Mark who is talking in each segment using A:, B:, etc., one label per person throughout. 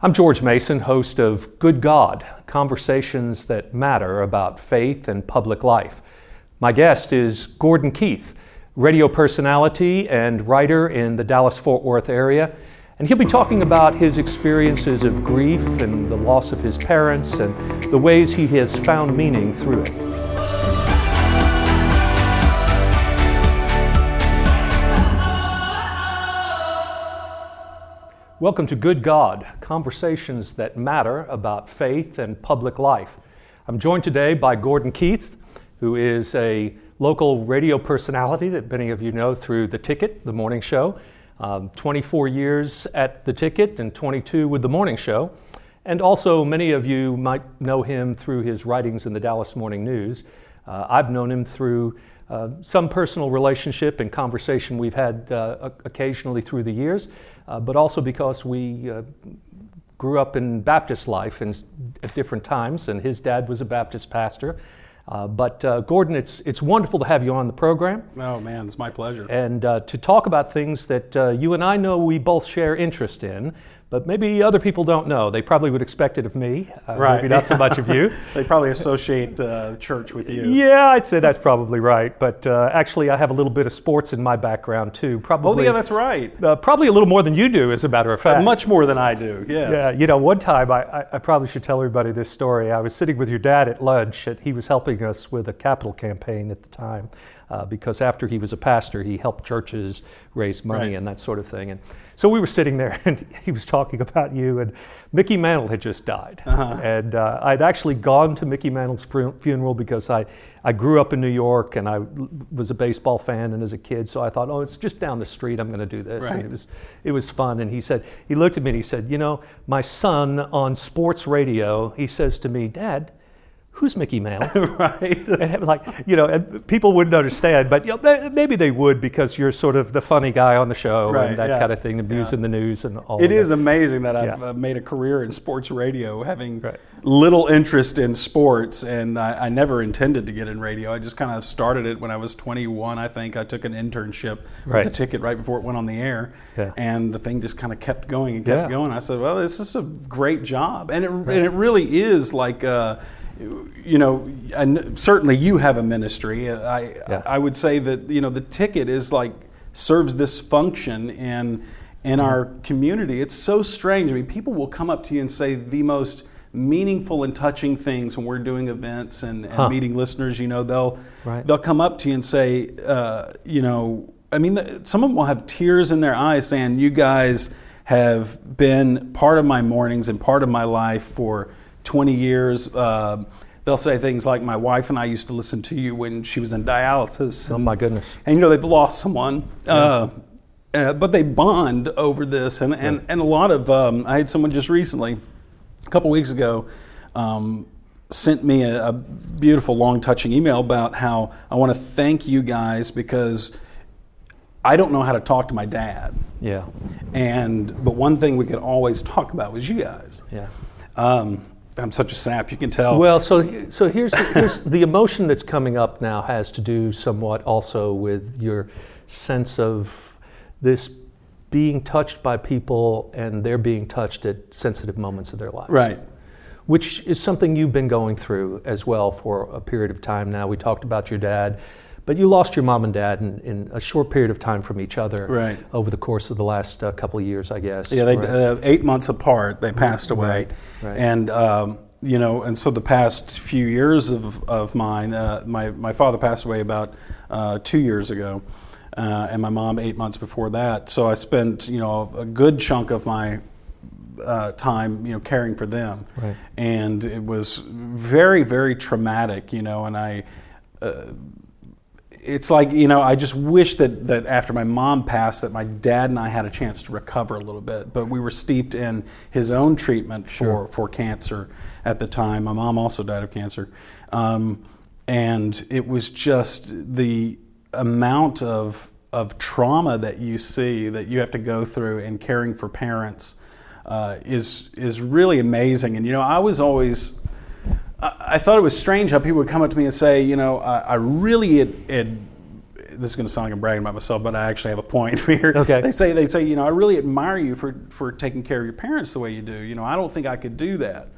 A: I'm George Mason, host of Good God Conversations That Matter About Faith and Public Life. My guest is Gordon Keith, radio personality and writer in the Dallas Fort Worth area. And he'll be talking about his experiences of grief and the loss of his parents and the ways he has found meaning through it. Welcome to Good God, conversations that matter about faith and public life. I'm joined today by Gordon Keith, who is a local radio personality that many of you know through The Ticket, the morning show. Um, 24 years at The Ticket and 22 with the morning show. And also, many of you might know him through his writings in the Dallas Morning News. Uh, I've known him through uh, some personal relationship and conversation we've had uh, occasionally through the years, uh, but also because we uh, grew up in Baptist life in, at different times, and his dad was a Baptist pastor. Uh, but uh, Gordon, it's it's wonderful to have you on the program.
B: Oh man, it's my pleasure.
A: And uh, to talk about things that uh, you and I know we both share interest in, but maybe other people don't know. They probably would expect it of me,
B: uh, right?
A: Maybe not so much of you.
B: they probably associate uh, church with you.
A: Yeah, I'd say that's probably right. But uh, actually, I have a little bit of sports in my background too.
B: Probably. Oh, yeah, that's right.
A: Uh, probably a little more than you do, as a matter of fact.
B: much more than I do. Yes.
A: Yeah. You know, one time I, I probably should tell everybody this story. I was sitting with your dad at lunch, and he was helping us with a capital campaign at the time. Uh, because after he was a pastor, he helped churches raise money right. and that sort of thing. And so we were sitting there, and he was talking about you, and Mickey Mantle had just died. Uh-huh. And uh, I'd actually gone to Mickey Mantle's funeral because I, I grew up in New York and I was a baseball fan, and as a kid, so I thought, oh, it's just down the street. I'm going to do this.
B: Right.
A: And it was, it was fun. And he said, he looked at me and he said, you know, my son on sports radio, he says to me, Dad, who's Mickey Mantle?
B: right.
A: And like, you know, people wouldn't understand, but you know, maybe they would because you're sort of the funny guy on the show
B: right,
A: and that
B: yeah.
A: kind of thing, the news yeah. in the news and all.
B: It is
A: that.
B: amazing that I've yeah. Uh, made a career in sports radio, having right. little interest in sports, and I, I, never intended to get in radio. I just kind of started it when I was 21. I think I took an internship
A: right.
B: with the ticket right before it went on the air, and the thing just kind of kept going and kept going. I said, "Well, this is a great job," and it and it really is like. Uh, you know, and certainly you have a ministry. I
A: yeah.
B: I would say that you know the ticket is like serves this function in in mm-hmm. our community. It's so strange. I mean, people will come up to you and say the most meaningful and touching things when we're doing events and, and
A: huh.
B: meeting listeners. You know, they'll
A: right.
B: they'll come up to you and say, uh, you know, I mean, some of them will have tears in their eyes saying, "You guys have been part of my mornings and part of my life for." 20 years. Uh, they'll say things like, "My wife and I used to listen to you when she was in dialysis."
A: Oh my goodness!
B: And you know they've lost someone, yeah. uh, uh, but they bond over this. And and, yeah. and a lot of um, I had someone just recently, a couple weeks ago. Um, sent me a, a beautiful, long, touching email about how I want to thank you guys because I don't know how to talk to my dad.
A: Yeah.
B: And but one thing we could always talk about was you guys.
A: Yeah.
B: Um, I'm such a sap, you can tell.
A: Well, so so here's here's the emotion that's coming up now has to do somewhat also with your sense of this being touched by people and they're being touched at sensitive moments of their lives.
B: Right.
A: Which is something you've been going through as well for a period of time now. We talked about your dad but you lost your mom and dad in, in a short period of time from each other
B: right.
A: over the course of the last uh, couple of years, I guess.
B: Yeah, they, right? uh, eight months apart, they passed away.
A: Right.
B: And, um, you know, and so the past few years of, of mine, uh, my, my father passed away about uh, two years ago. Uh, and my mom eight months before that. So I spent, you know, a good chunk of my uh, time, you know, caring for them,
A: right.
B: and it was very, very traumatic, you know. And I, uh, it's like you know i just wish that, that after my mom passed that my dad and i had a chance to recover a little bit. But we were steeped in his own treatment
A: sure.
B: for, for cancer at the time. My mom also died of cancer. Um, and it was just the amount of, of trauma that you see that you have to go through in caring for parents uh, is, is really amazing. And you know i was always I thought it was strange how people would come up to me and say, you know, I, I really had, had, this is going to sound like I'm bragging about myself, but I actually have a point here.
A: Okay.
B: They say they say you know I really admire you for for taking care of your parents the way you do. You know I don't think I could do that.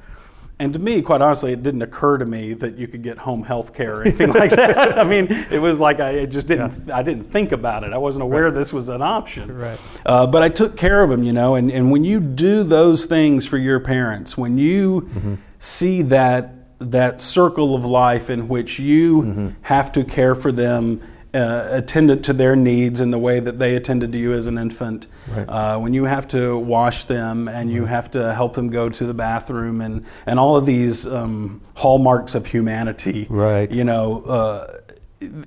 B: And to me, quite honestly, it didn't occur to me that you could get home health care or anything like that. I mean, it was like I just didn't, yeah. I didn't think about it. I wasn't aware right. this was an option.
A: Right.
B: Uh, but I took care of them, you know. And, and when you do those things for your parents, when you mm-hmm. see that that circle of life in which you mm-hmm. have to care for them uh, attendant to their needs in the way that they attended to you as an infant. Right. Uh, when you have to wash them and you have to help them go to the bathroom and, and all of these um, hallmarks of humanity.
A: Right.
B: You know, uh,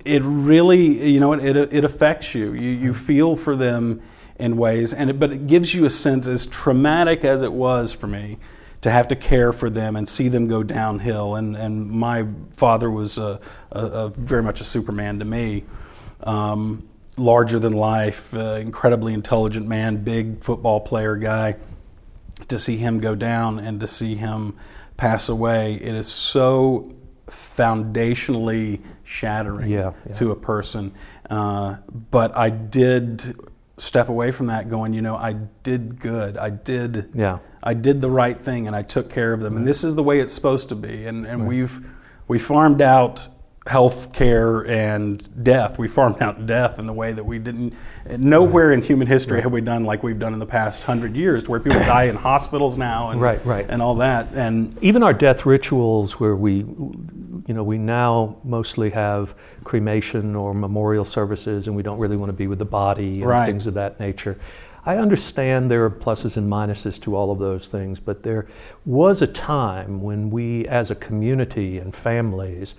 B: it really, you know, it, it affects you. You, you feel for them in ways, and it, but it gives you a sense, as traumatic as it was for me, to have to care for them and see them go downhill. And, and my father was a, a, a very much a Superman to me. Um, larger than life, uh, incredibly intelligent man, big football player guy. To see him go down and to see him pass away, it is so foundationally shattering
A: yeah, yeah.
B: to a person. Uh, but I did step away from that going, you know, I did good. I did
A: yeah.
B: I did the right thing and I took care of them. And this is the way it's supposed to be. And and right. we've we farmed out health care and death. We farmed out death in the way that we didn't. Nowhere right. in human history right. have we done like we've done in the past hundred years, where people die in hospitals now, and
A: right, right.
B: and all that. And
A: even our death rituals, where we, you know, we now mostly have cremation or memorial services, and we don't really want to be with the body and
B: right.
A: things of that nature. I understand there are pluses and minuses to all of those things, but there was a time when we, as a community and families,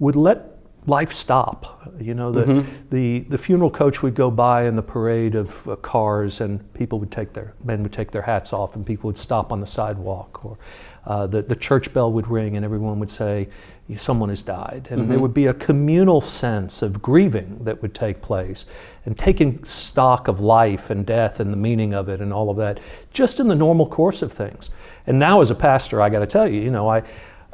A: would let life stop. You know, the, mm-hmm. the, the funeral coach would go by in the parade of uh, cars, and people would take their men would take their hats off, and people would stop on the sidewalk, or uh, the the church bell would ring, and everyone would say, "Someone has died," and mm-hmm. there would be a communal sense of grieving that would take place, and taking stock of life and death and the meaning of it and all of that, just in the normal course of things. And now, as a pastor, I got to tell you, you know, I.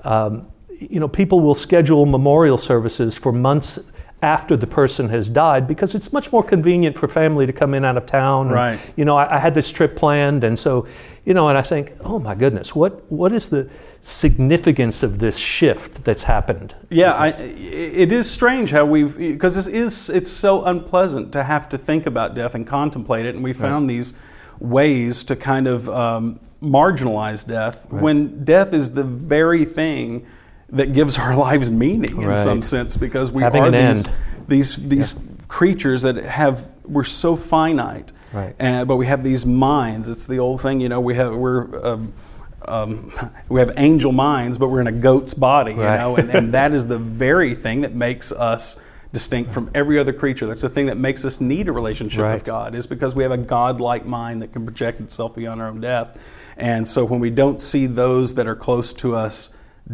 A: Um, you know, people will schedule memorial services for months after the person has died because it's much more convenient for family to come in out of town. And,
B: right.
A: You know, I, I, had this trip planned, and so, you know, and I think, oh my goodness, what what is the significance of this shift that's happened?
B: Yeah, I, it is strange how we've because this is it's so unpleasant to have to think about death and contemplate it, and we found right. these ways to kind of um, marginalize death right. when death is the very thing that gives our lives meaning in some sense because we
A: Having
B: are
A: these,
B: these these yeah. creatures that have we're so finite.
A: Right.
B: and but we have these minds. It's the old thing you know we have we're um, um, we have angel minds but we're in a goat's body you know and, and that is the very thing that makes us distinct from every other creature. That's the thing that makes us need a relationship
A: right.
B: with god is because we have a god-like mind that can project itself beyond our own death. And so when we don't see those that are close to us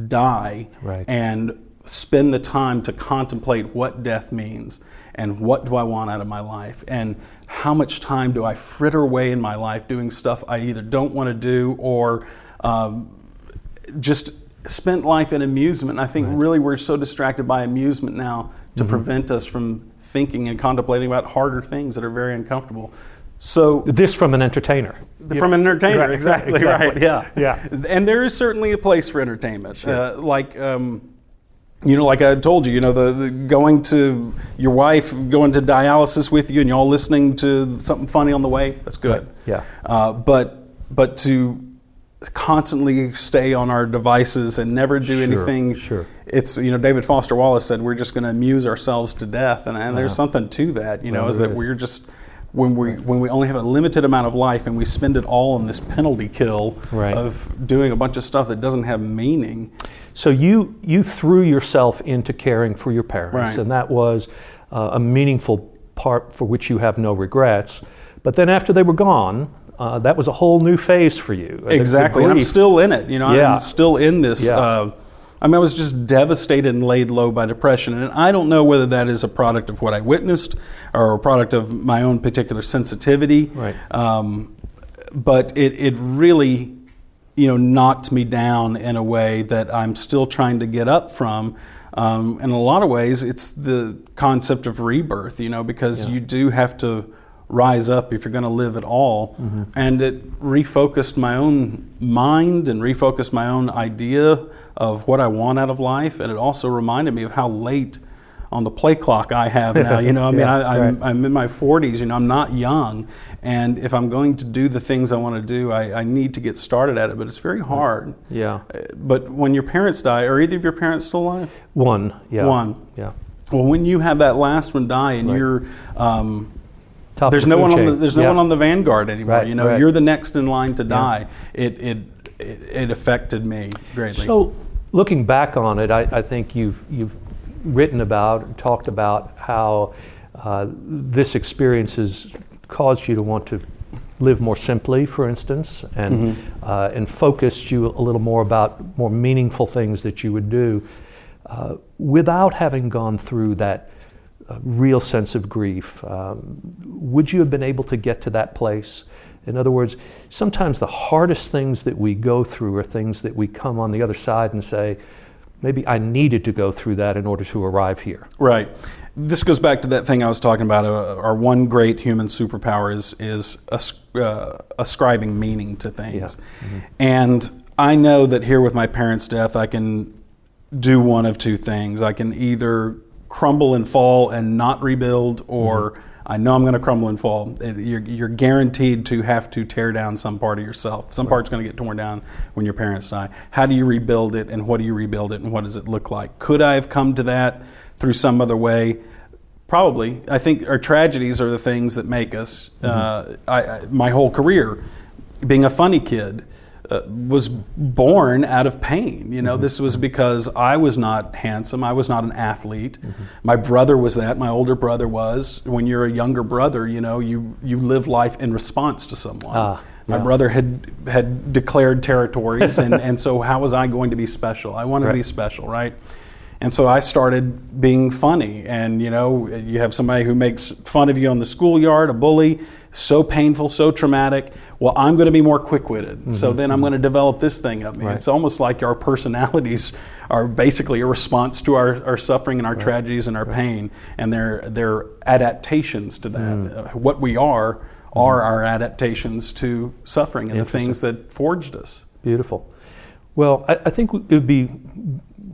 B: die
A: right.
B: and spend the time to contemplate what death means and what do I want out of my life and how much time do I fritter away in my life doing stuff I either don't want to do or um, just spent life in amusement. I think right. really we're so distracted by amusement now to mm-hmm. prevent us from thinking and contemplating about harder things that are very uncomfortable. So
A: this from an entertainer.
B: From an entertainer, right, exactly,
A: exactly,
B: right, yeah,
A: yeah.
B: And there is certainly a place for entertainment,
A: sure.
B: uh, like. Um, you know, like I told you, you know, the, the, going to your wife, going to dialysis with you, and y'all listening to something funny on the way. That's good.
A: Right. Yeah.
B: Uh, but but to constantly stay on our devices and never do
A: sure,
B: anything.
A: Sure.
B: It's you know David Foster Wallace said we're just going to amuse ourselves to death, and, and uh-huh. there's something to that. You know, well, is that is. we're just when we when we only have a limited amount of life and we spend it all in this penalty kill
A: right.
B: of doing a bunch of stuff that doesn't have meaning.
A: So you you threw yourself into caring for your parents,
B: right.
A: and that was uh, a meaningful part for which you have no regrets. But then after they were gone, uh, that was a whole new phase for you.
B: Exactly, and I'm still in it. You know,
A: yeah.
B: I'm still in this.
A: Yeah.
B: Uh, I mean, I was just devastated and laid low by depression. And I don't know whether that is a product of what I witnessed or a product of my own particular sensitivity.
A: Right.
B: Um, but it, it really, you know, knocked me down in a way that I'm still trying to get up from. Um, in a lot of ways, it's the concept of rebirth, you know, because
A: Yeah.
B: you do have to rise up if you're going to live at all. And it refocused my own mind and refocused my own idea of what I want out of life. And it also reminded me of how late on the play clock I have now. You know, I mean,
A: Yeah,
B: I, I'm,
A: right.
B: I'm in my 40s, you know, I'm not young. And if I'm going to do the things I want to do, I, I need to get started at it, but it's very hard.
A: Yeah.
B: Uh, But when your parents die, are either of your parents still alive?
A: One. Yeah.
B: One.
A: Yeah.
B: Well, when you have that last one die and
A: Right.
B: you're, um,
A: Top
B: there's no one on the, there's no
A: Yeah.
B: one on the vanguard anymore.
A: Right,
B: you know,
A: right.
B: you're the next in line to die. It, it, it, it affected me greatly.
A: So, looking back on it, I, I think you've you've written about and talked about how uh, this experience has caused you to want to live more simply, for instance, and
B: Mm-hmm.
A: uh, and focused you a little more about more meaningful things that you would do uh, without having gone through that. Uh real sense of grief. Um, would you have been able to get to that place? In other words, sometimes the hardest things that we go through are things that we come on the other side and say, maybe I needed to go through that in order to arrive here.
B: Right. This goes back to that thing I was talking about. Uh, our one great human superpower is is as, uh, ascribing meaning to things, and I know that here with my parents' death, I can do one of two things. I can either crumble and fall and not rebuild, or mm-hmm. I know I'm going to crumble and fall. Eh, you're, you're guaranteed to have to tear down some part of yourself. Some part's going to get torn down when your parents die. How do you rebuild it, and what do you rebuild it, and what does it look like? Could I have come to that through some other way? Probably. I think our tragedies are the things that make us. Mm-hmm. Uh, I, I, my whole career, being a funny kid, uh, was born out of pain. You know, this was because I was not handsome. I was not an athlete. My brother was that. My older brother was. When you're a younger brother, you know, you you live life in response to someone.
A: Ah,
B: My brother had had declared territories, and, and so how was I going to be special? I wanted to be special, right? And so I started being funny. And, you know, you have somebody who makes fun of you on the schoolyard, a bully, so painful, so traumatic. Well, I'm going to be more quick witted. So then I'm going to develop this thing of me.
A: Mm-hmm. Right.
B: It's almost like our personalities are basically a response to our, our suffering and our tragedies and our pain. And they're, they're adaptations to that.
A: Mm.
B: Uh, what we are are our adaptations to suffering and the things that forged us.
A: Beautiful. Well, I, I think it would be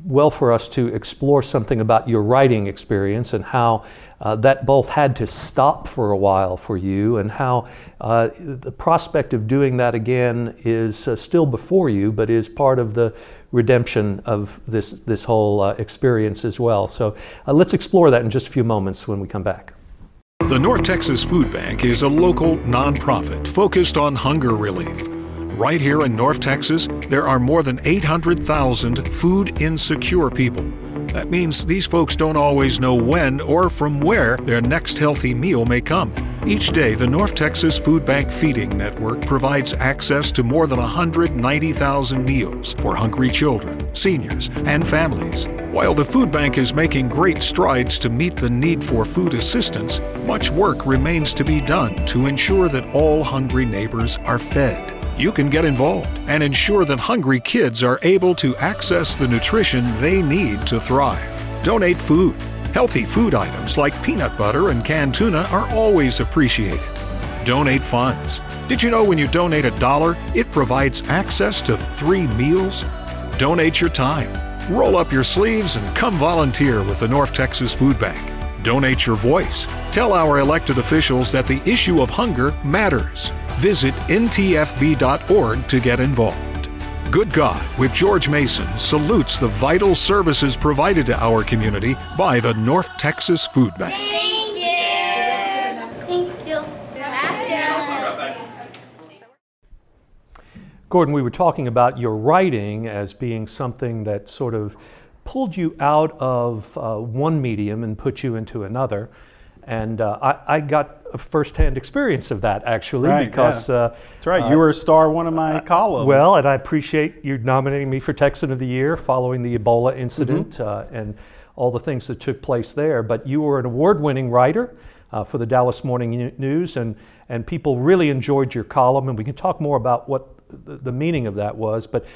A: well for us to explore something about your writing experience and how uh, that both had to stop for a while for you and how uh, the prospect of doing that again is uh, still before you, but is part of the redemption of this, this whole uh, experience as well. So uh, let's explore that in just a few moments when we come back.
C: The North Texas Food Bank is a local nonprofit focused on hunger relief. Right here in North Texas, there are more than 800,000 food insecure people. That means these folks don't always know when or from where their next healthy meal may come. Each day, the North Texas Food Bank Feeding Network provides access to more than 190,000 meals for hungry children, seniors, and families. While the food bank is making great strides to meet the need for food assistance, much work remains to be done to ensure that all hungry neighbors are fed. You can get involved and ensure that hungry kids are able to access the nutrition they need to thrive. Donate food. Healthy food items like peanut butter and canned tuna are always appreciated. Donate funds. Did you know when you donate a dollar, it provides access to three meals? Donate your time. Roll up your sleeves and come volunteer with the North Texas Food Bank. Donate your voice. Tell our elected officials that the issue of hunger matters. Visit ntfb.org to get involved. Good God with George Mason salutes the vital services provided to our community by the North Texas Food Bank.
D: Thank you. Thank you.
A: Gordon, we were talking about your writing as being something that sort of pulled you out of uh, one medium and put you into another. And uh, I, I got a firsthand experience of that actually
B: Right,
A: because.
B: yeah.
A: Uh,
B: That's right. you were a star one of my columns.
A: well, and I appreciate you nominating me for Texan of the Year following the Ebola incident
B: Mm-hmm.
A: uh, and all the things that took place there. But you were an award winning writer uh, for the Dallas Morning News, and, and people really enjoyed your column. And we can talk more about what the, the meaning of that was. But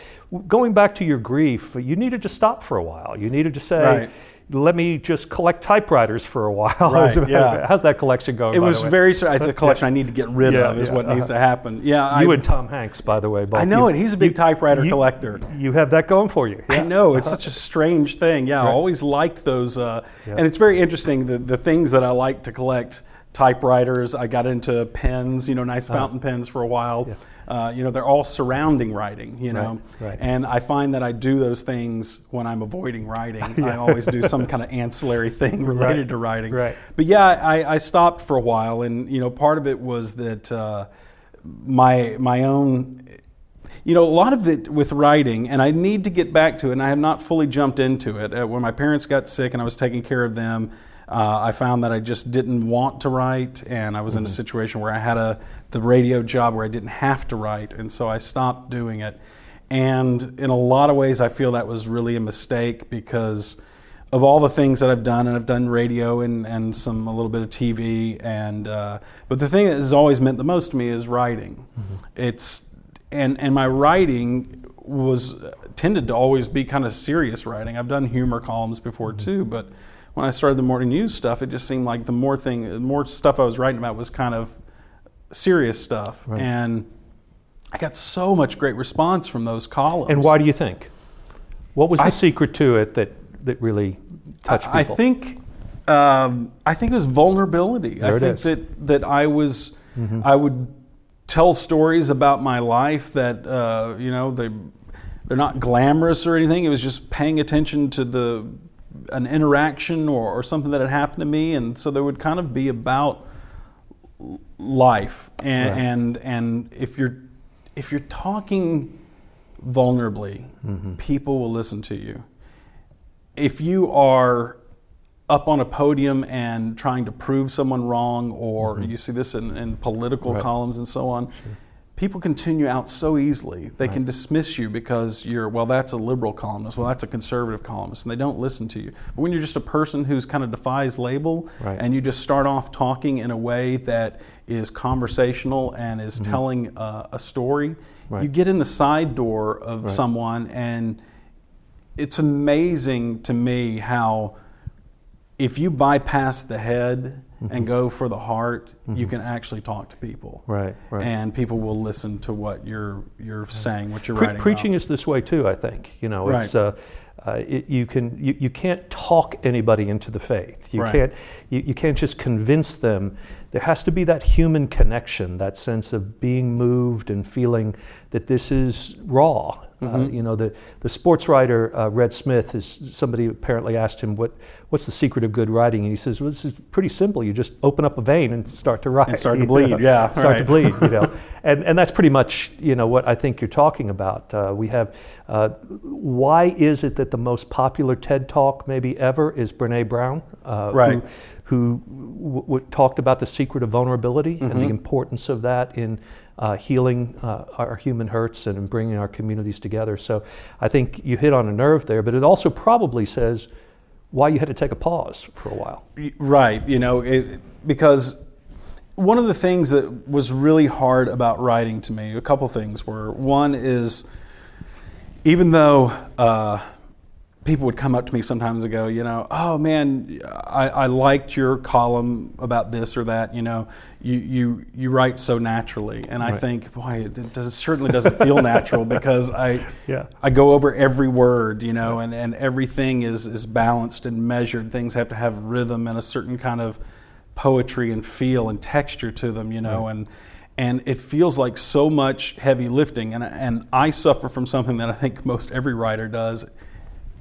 A: going back to your grief, you needed to stop for a while. You needed to say,
B: Right.
A: "Let me just collect typewriters for a while."
B: Right, yeah.
A: How's that collection going?
B: It was very. It's a collection I need to get rid
A: Yeah,
B: of. Is
A: yeah,
B: what needs
A: uh-huh.
B: to happen. Yeah,
A: You
B: I,
A: and Tom Hanks, by the way. Both.
B: I know
A: You-
B: it. He's a big typewriter
A: you-
B: collector.
A: You have that going for you.
B: I know it's such a strange thing. Yeah, I always liked those, uh,
A: Yeah.
B: and it's very interesting. The the things that I like to collect: typewriters. I got into pens. You know, nice fountain pens for a while. Uh, you know, they're all surrounding writing. You know,
A: Right, right.
B: and I find that I do those things when I'm avoiding writing. I always do some kind of ancillary thing related
A: Right,
B: to writing.
A: right.
B: But yeah, I, I stopped for a while, and you know, part of it was that uh, my my own you know, a lot of it with writing, and I need to get back to it, and I have not fully jumped into it. Uh, when my parents got sick and I was taking care of them, uh, I found that I just didn't want to write, and I was in a situation where I had a the radio job where I didn't have to write, and so I stopped doing it. And in a lot of ways, I feel that was really a mistake because of all the things that I've done, and I've done radio and, and some a little bit of TV, and uh, but the thing that has always meant the most to me is writing. It's and and my writing was tended to always be kind of serious writing. I've done humor columns before too, but when I started the morning news stuff, it just seemed like the more thing, the more stuff I was writing about was kind of serious stuff, and I got so much great response from those columns.
A: And why do you think? What was the
B: I-
A: secret to it that that really touched people?
B: I think um, I think it was vulnerability.
A: There
B: I think
A: is. Mm-hmm.
B: that that I was I would tell stories about my life that uh, you know they they're not glamorous or anything. It was just paying attention to the an interaction or, or something that had happened to me, and so there would kind of be about life and
A: Right.
B: and and if you're if you're talking vulnerably,
A: Mm-hmm.
B: people will listen to you if you are up on a podium and trying to prove someone wrong, or you see this in, in political
A: Mm-hmm. Right.
B: columns and so on, people can tune you out so easily. They can dismiss you because you're, well, that's a liberal columnist, well, that's a conservative columnist, and they don't listen to you. But when you're just a person who's kind of defies label,
A: Right.
B: and you just start off talking in a way that is conversational and is telling uh, a story,
A: Mm-hmm. Right.
B: you get in the side door of someone and it's amazing to me how if you bypass the head and go for the heart, you can actually talk to people.
A: Right, right.
B: And people will listen to what you're you're saying, what you're
A: Pre-
B: writing.
A: preaching
B: about.
A: is this way too. I think you know it's. Uh, uh, it, you can you, you can't talk anybody into the faith. You
B: Right.
A: can't you, you can't just convince them. There has to be that human connection, that sense of being moved and feeling that this is raw. Uh,
B: Mm-hmm.
A: you know, the, the sports writer uh, Red Smith is somebody apparently asked him what what's the secret of good writing, and he says, "Well, this is pretty simple. You just open up a vein and start to write,
B: And start to bleed,
A: know,
B: yeah,
A: start to bleed." you know, and and that's pretty much you know what I think you're talking about. Uh, we have uh, why is it that the most popular TED talk maybe ever is Brene Brown, uh,
B: Right.
A: Who, who w- w- talked about the secret of vulnerability and
B: Mm-hmm.
A: the importance of that in uh, healing uh, our human hurts and in bringing our communities together. So I think you hit on a nerve there, but it also probably says why you had to take a pause for a while.
B: Right, you know, it, because one of the things that was really hard about writing to me, a couple things were one is even though uh, people would come up to me sometimes and go, you know, oh man, I, I liked your column about this or that, you know, you, you, you write so naturally. And I
A: Right.
B: think, boy, it, does, it certainly doesn't feel natural because I,
A: Yeah.
B: I go over every word, you know, and, and everything is, is balanced and measured. Things have to have rhythm and a certain kind of poetry and feel and texture to them, you know, and and it feels like so much heavy lifting. And and I suffer from something that I think most every writer does.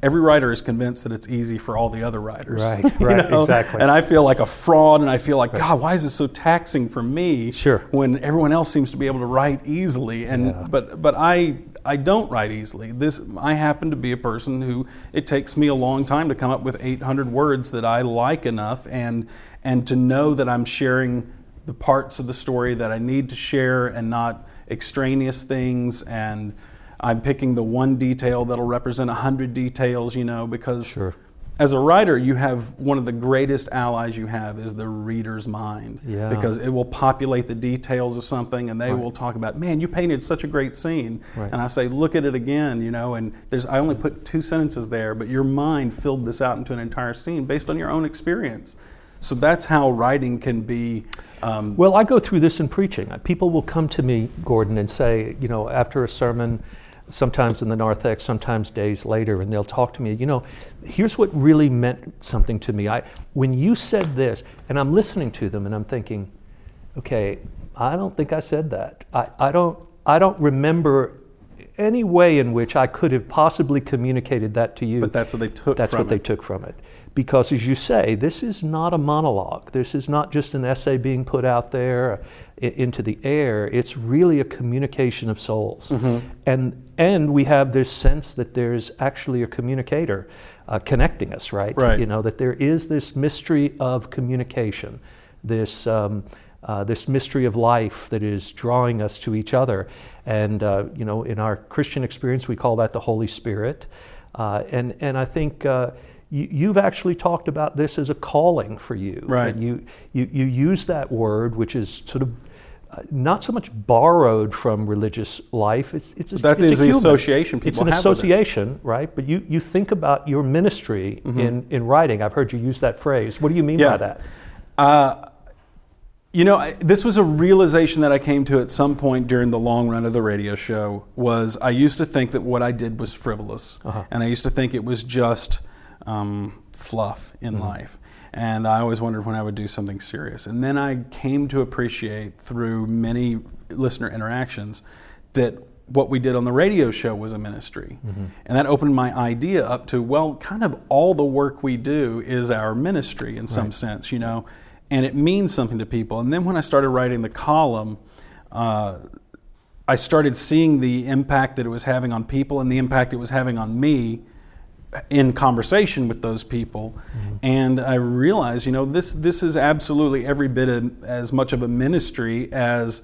B: Every writer is convinced that it's easy for all the other writers.
A: Right,
B: you
A: right,
B: know?
A: exactly.
B: And I feel like a fraud, and I feel like God, why is this so taxing for me?
A: Sure.
B: When everyone else seems to be able to write easily, and
A: Yeah.
B: but but I I don't write easily. This I happen to be a person who it takes me a long time to come up with 800 words that I like enough, and and to know that I'm sharing the parts of the story that I need to share, and not extraneous things, and I'm picking the one detail that'll represent a hundred details, you know, because
A: Sure.
B: as a writer, you have one of the greatest allies you have is the reader's mind.
A: Yeah.
B: Because it will populate the details of something and they
A: Right.
B: will talk about, man, you painted such a great scene.
A: Right.
B: And I say, look at it again, you know, and there's I only put two sentences there, but your mind filled this out into an entire scene based on your own experience. So that's how writing can be. Um,
A: Well, I go through this in preaching. People will come to me, Gordon, and say, you know, after a sermon, sometimes in the narthex, sometimes days later, and they'll talk to me, you know, here's what really meant something to me. I, when you said this, and I'm listening to them and I'm thinking, okay, I don't think I said that. I, I, don't, I don't remember any way in which I could have possibly communicated that to you.
B: But that's what they took
A: That's what they took from it. Because, as you say, this is not a monologue. This is not just an essay being put out there into the air. It's really a communication of souls.
B: Mm-hmm.
A: And, and we have this sense that there's actually a communicator uh, connecting us, right?
B: Right.
A: You know, that there is this mystery of communication, this, um, uh, this mystery of life that is drawing us to each other. And, uh, you know, in our Christian experience, we call that the Holy Spirit. Uh, and, and I think uh, you, you've actually talked about this as a calling for you.
B: Right.
A: And you, you, you use that word, which is sort of uh, not so much borrowed from religious life. It's, it's a,
B: That
A: it's
B: is
A: a
B: the
A: human.
B: association
A: It's
B: people
A: an
B: have with it.
A: association, right? But you, you think about your ministry
B: Mm-hmm.
A: in, in writing. I've heard you use that phrase. What do you mean by that?
B: Uh, you know, I, this was a realization that I came to at some point during the long run of the radio show. Was I used to think that what I did was frivolous,
A: Uh-huh.
B: and I used to think it was just um, fluff in
A: Mm-hmm.
B: life. And I always wondered when I would do something serious. And then I came to appreciate through many listener interactions that what we did on the radio show was a ministry.
A: Mm-hmm.
B: And that opened my idea up to, well, kind of all the work we do is our ministry in some sense, you know, and it means something to people. And then when I started writing the column, uh, I started seeing the impact that it was having on people and the impact it was having on me in conversation with those people, and I realized, you know, this this is absolutely every bit of, as much of a ministry as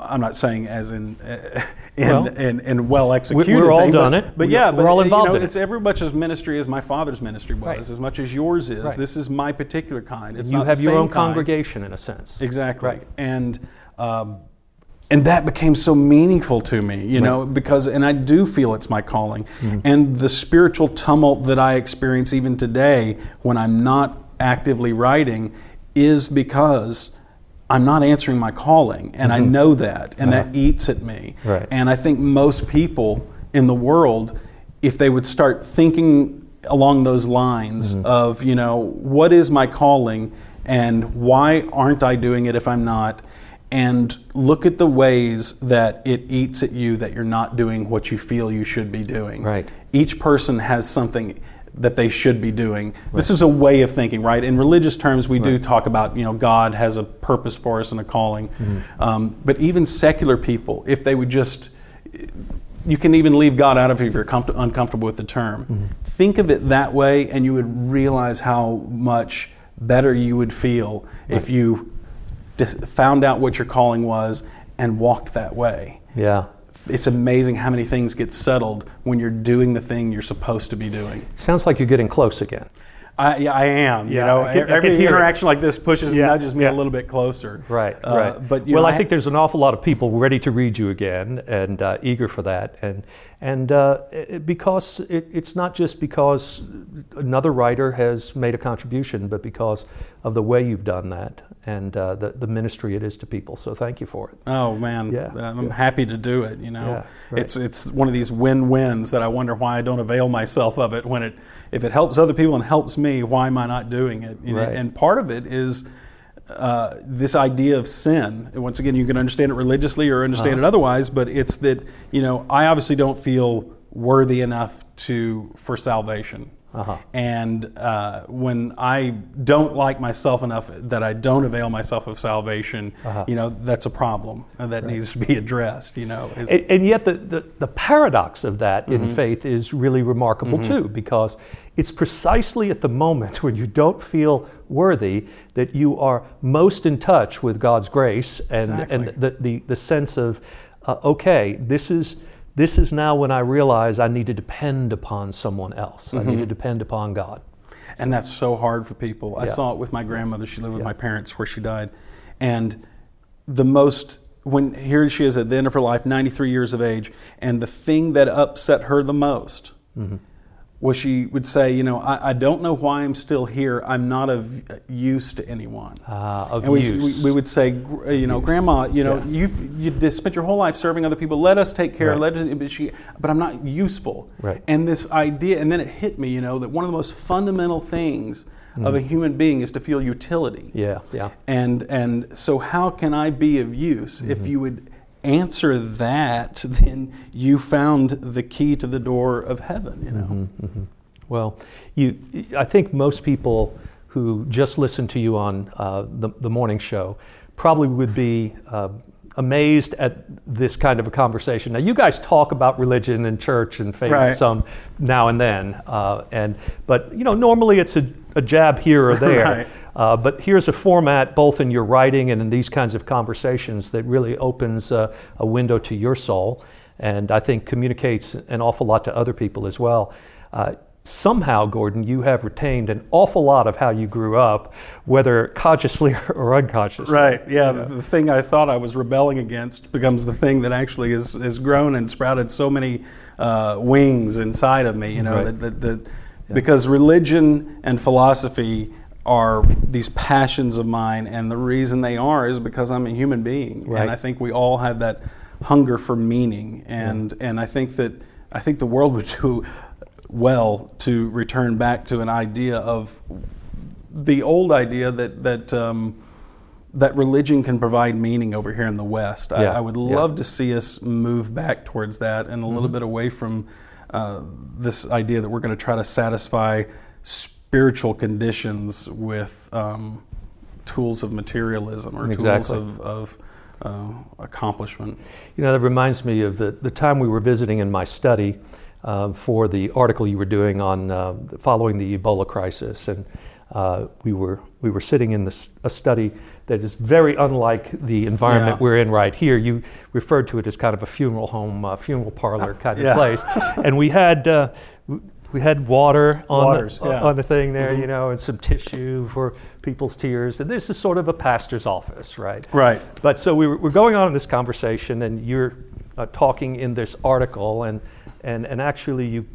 B: I'm not saying as in in
A: Well,
B: in, in well executed.
A: we're all
B: thing,
A: done
B: but,
A: it.
B: but
A: We-
B: yeah,
A: we're
B: but,
A: all
B: you
A: involved
B: know,
A: in it.
B: It's every much as ministry as my father's ministry was,
A: Right.
B: as much as yours is.
A: Right.
B: This is my particular kind. It's
A: you
B: not
A: have your own
B: kind.
A: congregation in a sense.
B: Exactly.
A: Right.
B: And um, and that became so meaningful to me, you know, because and I do feel it's my calling.
A: Mm-hmm.
B: And the spiritual tumult that I experience even today when I'm not actively writing is because I'm not answering my calling, and I know that, and that eats at me.
A: Mm-hmm. Uh-huh. Right.
B: And I think most people in the world, if they would start thinking along those lines
A: Mm-hmm.
B: of, you know, what is my calling and why aren't I doing it if I'm not? And look at the ways that it eats at you that you're not doing what you feel you should be doing.
A: Right.
B: Each person has something that they should be doing. This is a way of thinking, right? In religious terms, we do talk about, you know, God has a purpose for us and a calling.
A: Mm-hmm.
B: Um, but even secular people, if they would just you can even leave God out of it if you're comfort- uncomfortable with the term.
A: Mm-hmm.
B: Think of it that way, and you would realize how much better you would feel if you found out what your calling was and walked that way.
A: Yeah.
B: It's amazing how many things get settled when you're doing the thing you're supposed to be doing.
A: Sounds like you're getting close again.
B: I, yeah, I am. you know,
A: I can- I
B: every
A: hear it.
B: interaction like this pushes,
A: Yeah,
B: nudges me
A: yeah.
B: a little bit closer.
A: Right,
B: Uh,
A: right.
B: But you
A: well,
B: know,
A: I think there's an awful lot of people ready to read you again and uh, eager for that, and and uh, it, because it, it's not just because another writer has made a contribution, but because of the way you've done that and uh, the the ministry it is to people. So thank you for it.
B: Oh man,
A: Yeah,
B: I'm
A: yeah.
B: happy to do it. You know,
A: Yeah, right.
B: it's it's one of these win-wins that I wonder why I don't avail myself of it. When it if it helps other people and helps me, why am I not doing it? You know,
A: Right.
B: And part of it is uh, this idea of sin. And once again, you can understand it religiously or understand
A: Uh-huh.
B: it otherwise, but it's that you know I obviously don't feel worthy enough to for salvation.
A: Uh-huh.
B: And uh, when I don't like myself enough that I don't avail myself of salvation,
A: Uh-huh.
B: you know, that's a problem and that needs to be addressed. You know,
A: And, and yet, the, the, the paradox of that
B: Mm-hmm.
A: in faith is really remarkable too, because it's precisely at the moment when you don't feel worthy that you are most in touch with God's grace and, and the, the, the sense of, uh, okay, this is, this is now when I realize I need to depend upon someone else. I need to depend upon God.
B: and that's so hard for people. I saw it with my grandmother. She lived with
A: Yeah.
B: my parents where she died, and the most when here she is at the end of her life, 93 years of age, and the thing that upset her the most
A: Mm-hmm.
B: Was she would say, you know, I, I don't know why I'm still here. I'm not of use to anyone.
A: Ah, of
B: and we,
A: use.
B: we, we would say, you know, Grandma, you know,
A: Yeah.
B: you've you spent your whole life serving other people. Let us take care.
A: Right.
B: Let us, but she, but I'm not useful.
A: Right.
B: And this idea, and then it hit me, you know, that one of the most fundamental things of a human being is to feel utility.
A: Yeah, yeah.
B: And and so how can I be of use? If
A: Mm-hmm.
B: you would answer that, then you found the key to the door of heaven. You know.
A: Mm-hmm. Well, you, I think most people who just listen to you on uh, the, the morning show probably would be uh, amazed at this kind of a conversation. Now, you guys talk about religion and church and faith
B: Right.
A: some now and then, uh, and but you know normally it's a, a jab here or there.
B: Right.
A: Uh, but here's a format, both in your writing and in these kinds of conversations, that really opens uh, a window to your soul, and I think communicates an awful lot to other people as well. Uh, somehow, Gordon, you have retained an awful lot of how you grew up, whether consciously or unconsciously.
B: Right. Yeah. The, the thing I thought I was rebelling against becomes the thing that actually is has grown and sprouted so many uh, wings inside of me. You know
A: Right.
B: that, that, that because religion and philosophy are these passions of mine, and the reason they are is because I'm a human being,
A: Right.
B: and I think we all have that hunger for meaning, and and I think that I think the world would do well to return back to an idea of the old idea that that um, that religion can provide meaning over here in the West. I,
A: Yeah,
B: I would
A: yeah.
B: love to see us move back towards that and a
A: Mm-hmm.
B: little bit away from uh, this idea that we're going to try to satisfy spiritual conditions with um, tools of materialism or tools of, of uh, accomplishment.
A: You know, that reminds me of the, the time we were visiting in my study uh, for the article you were doing on uh, following the Ebola crisis. And uh, we, were, we were sitting in this, a study that is very unlike the environment
B: Yeah.
A: we're in right here. You referred to it as kind of a funeral home, uh, funeral parlor kind of
B: Yeah.
A: place. and we had, uh, we had water on,
B: Waters,
A: the,
B: yeah.
A: on the thing there, you know, and some tissue for people's tears. And this is sort of a pastor's office, right?
B: Right.
A: But so we were, we're going on in this conversation, and you're uh, talking in this article, and and and actually you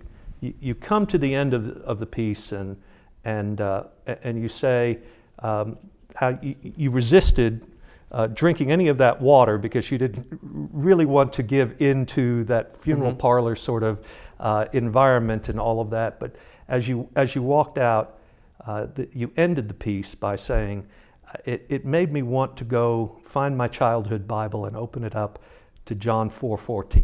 A: you, you come to the end of the, of the piece, and and uh, and you say um, how you, you resisted. Uh, drinking any of that water because you didn't really want to give into that funeral parlor sort of uh, environment and all of that. But as you as you walked out, uh, the, you ended the piece by saying, uh, it, it made me want to go find my childhood Bible and open it up to John 4:14.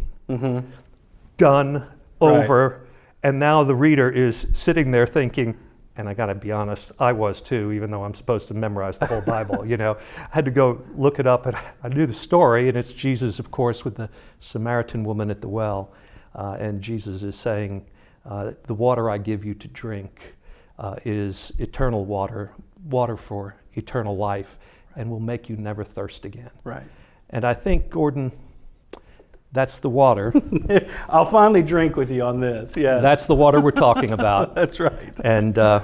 A: Done, over, and now the reader is sitting there thinking, and I got to be honest, I was too, even though I'm supposed to memorize the whole Bible. you know, I had to go look it up, and I knew the story, and it's Jesus, of course, with the Samaritan woman at the well, uh, and Jesus is saying, uh, "The water I give you to drink uh, is eternal water, water for eternal life, and will make you never thirst again."
B: Right.
A: And I think, Gordon, that's the water.
B: I'll finally drink with you on this. Yes.
A: that's the water we're talking about.
B: that's right.
A: And uh,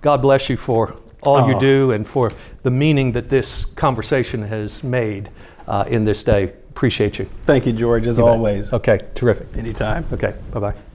A: God bless you for all you
B: Oh.
A: do and for the meaning that this conversation has made uh, in this day. Appreciate you.
B: Thank you, George, as always.
A: Okay, terrific.
B: Anytime.
A: Okay, bye bye.